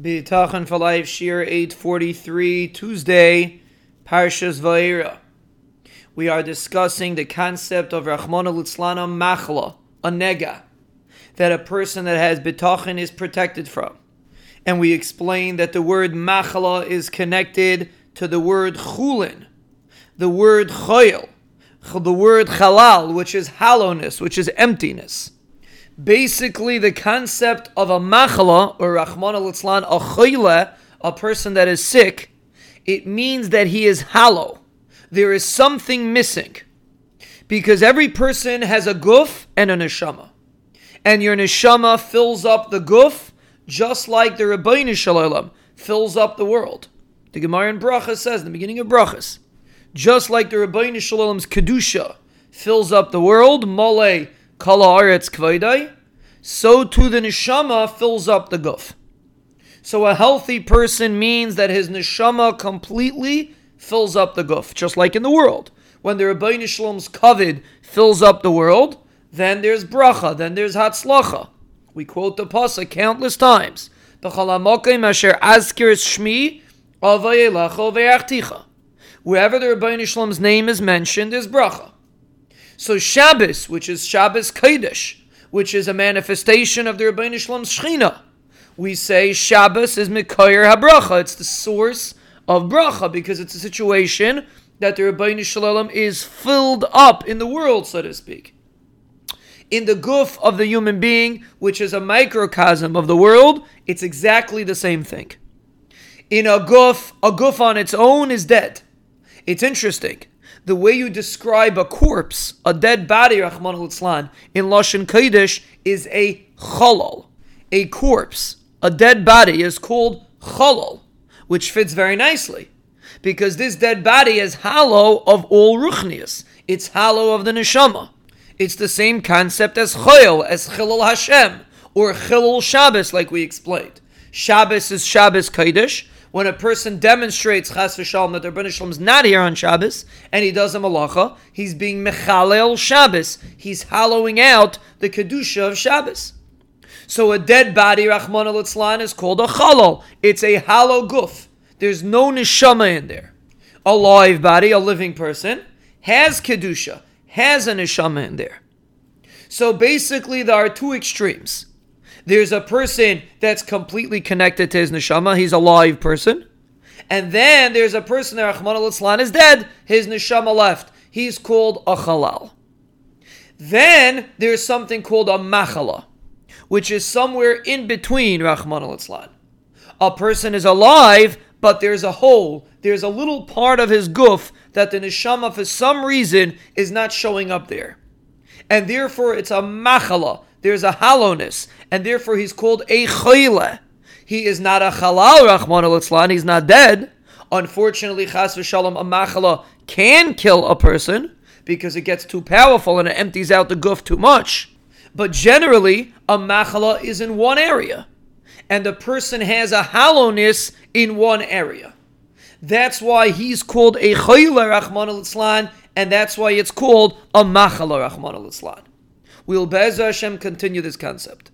Bitachon for Life, Shiur 843, Tuesday, Parshas Va'era. We are discussing the concept of Rachmana Litzlana Machla, a nega, that a person that has Bitachon is protected from. And we explained that the word Machla is connected to the word Chulin, the word Choyel, the word Chalal, which is hollowness, which is emptiness basically the concept of a machala or Rahman al a choyle, a person that is sick, it means that he is hollow. There is something missing. Because every person has a guf and a neshama. And your neshama fills up the guf just like the Ribbono Shel Olam fills up the world. The Gemara in Bracha says in the beginning of Brachas, just like the Ribbono Shel Olam's Kedusha fills up the world, Mole Kala Aretz Kvaidai, so too the neshama fills up the guf. So a healthy person means that his neshama completely fills up the guf, just like in the world. When the Ribbono Shel Olam's kavod fills up the world, then there's bracha, then there's hatzlacha. We quote the pasuk countless times. Wherever the Ribbono Shel Olam's name is mentioned, is bracha. So Shabbos, which is Shabbos Kodesh, which is a manifestation of the Ribbono Shel Olam's Shechina. We say Shabbos is Mikoyer HaBracha. It's the source of bracha because it's a situation that the Ribbono Shel Olam is filled up in the world, so to speak. In the guf of the human being, which is a microcosm of the world, it's exactly the same thing. In a guf, a guf on its own is dead. It's interesting the way you describe a corpse, a dead body, Rahman al in Lashon Kodesh is a chalal. A corpse, a dead body is called chalal, which fits very nicely. Because this dead body is hollow of all ruchnias. It's hollow of the neshama. It's the same concept as choyel, as chilul Hashem, or chilul Shabbos, like we explained. Shabbos is Shabbos Kodesh, when a person demonstrates chas v'shalom that the Ribbono Shel Olam is not here on Shabbos and he does a malacha, he's being mechalel Shabbos. He's hollowing out the kedusha of Shabbos. So a dead body, Rahman al is called a chalal. It's a hollow guf. There's no neshama in there. A live body, a living person, has kedusha, has a neshama in there. So basically, there are two extremes. There's a person that's completely connected to his neshama. He's a live person. And then there's a person that Rahman al is dead. His neshama left. He's called a chalal. Then there's something called a machala, which is somewhere in between Rahman al A person is alive, but there's a hole. There's a little part of his guf that the neshama, for some reason, is not showing up there. And therefore, it's a machala there's a hollowness, and therefore he's called a choyle. He is not a chalal, Rahman al he's not dead. Unfortunately, chas v'shalom, a machala can kill a person because it gets too powerful and it empties out the guf too much. But generally, a machala is in one area, and the person has a hollowness in one area. That's why he's called a choyle Rahman al and that's why it's called a machala Rahman al we will Be'ez Hashem continue this concept.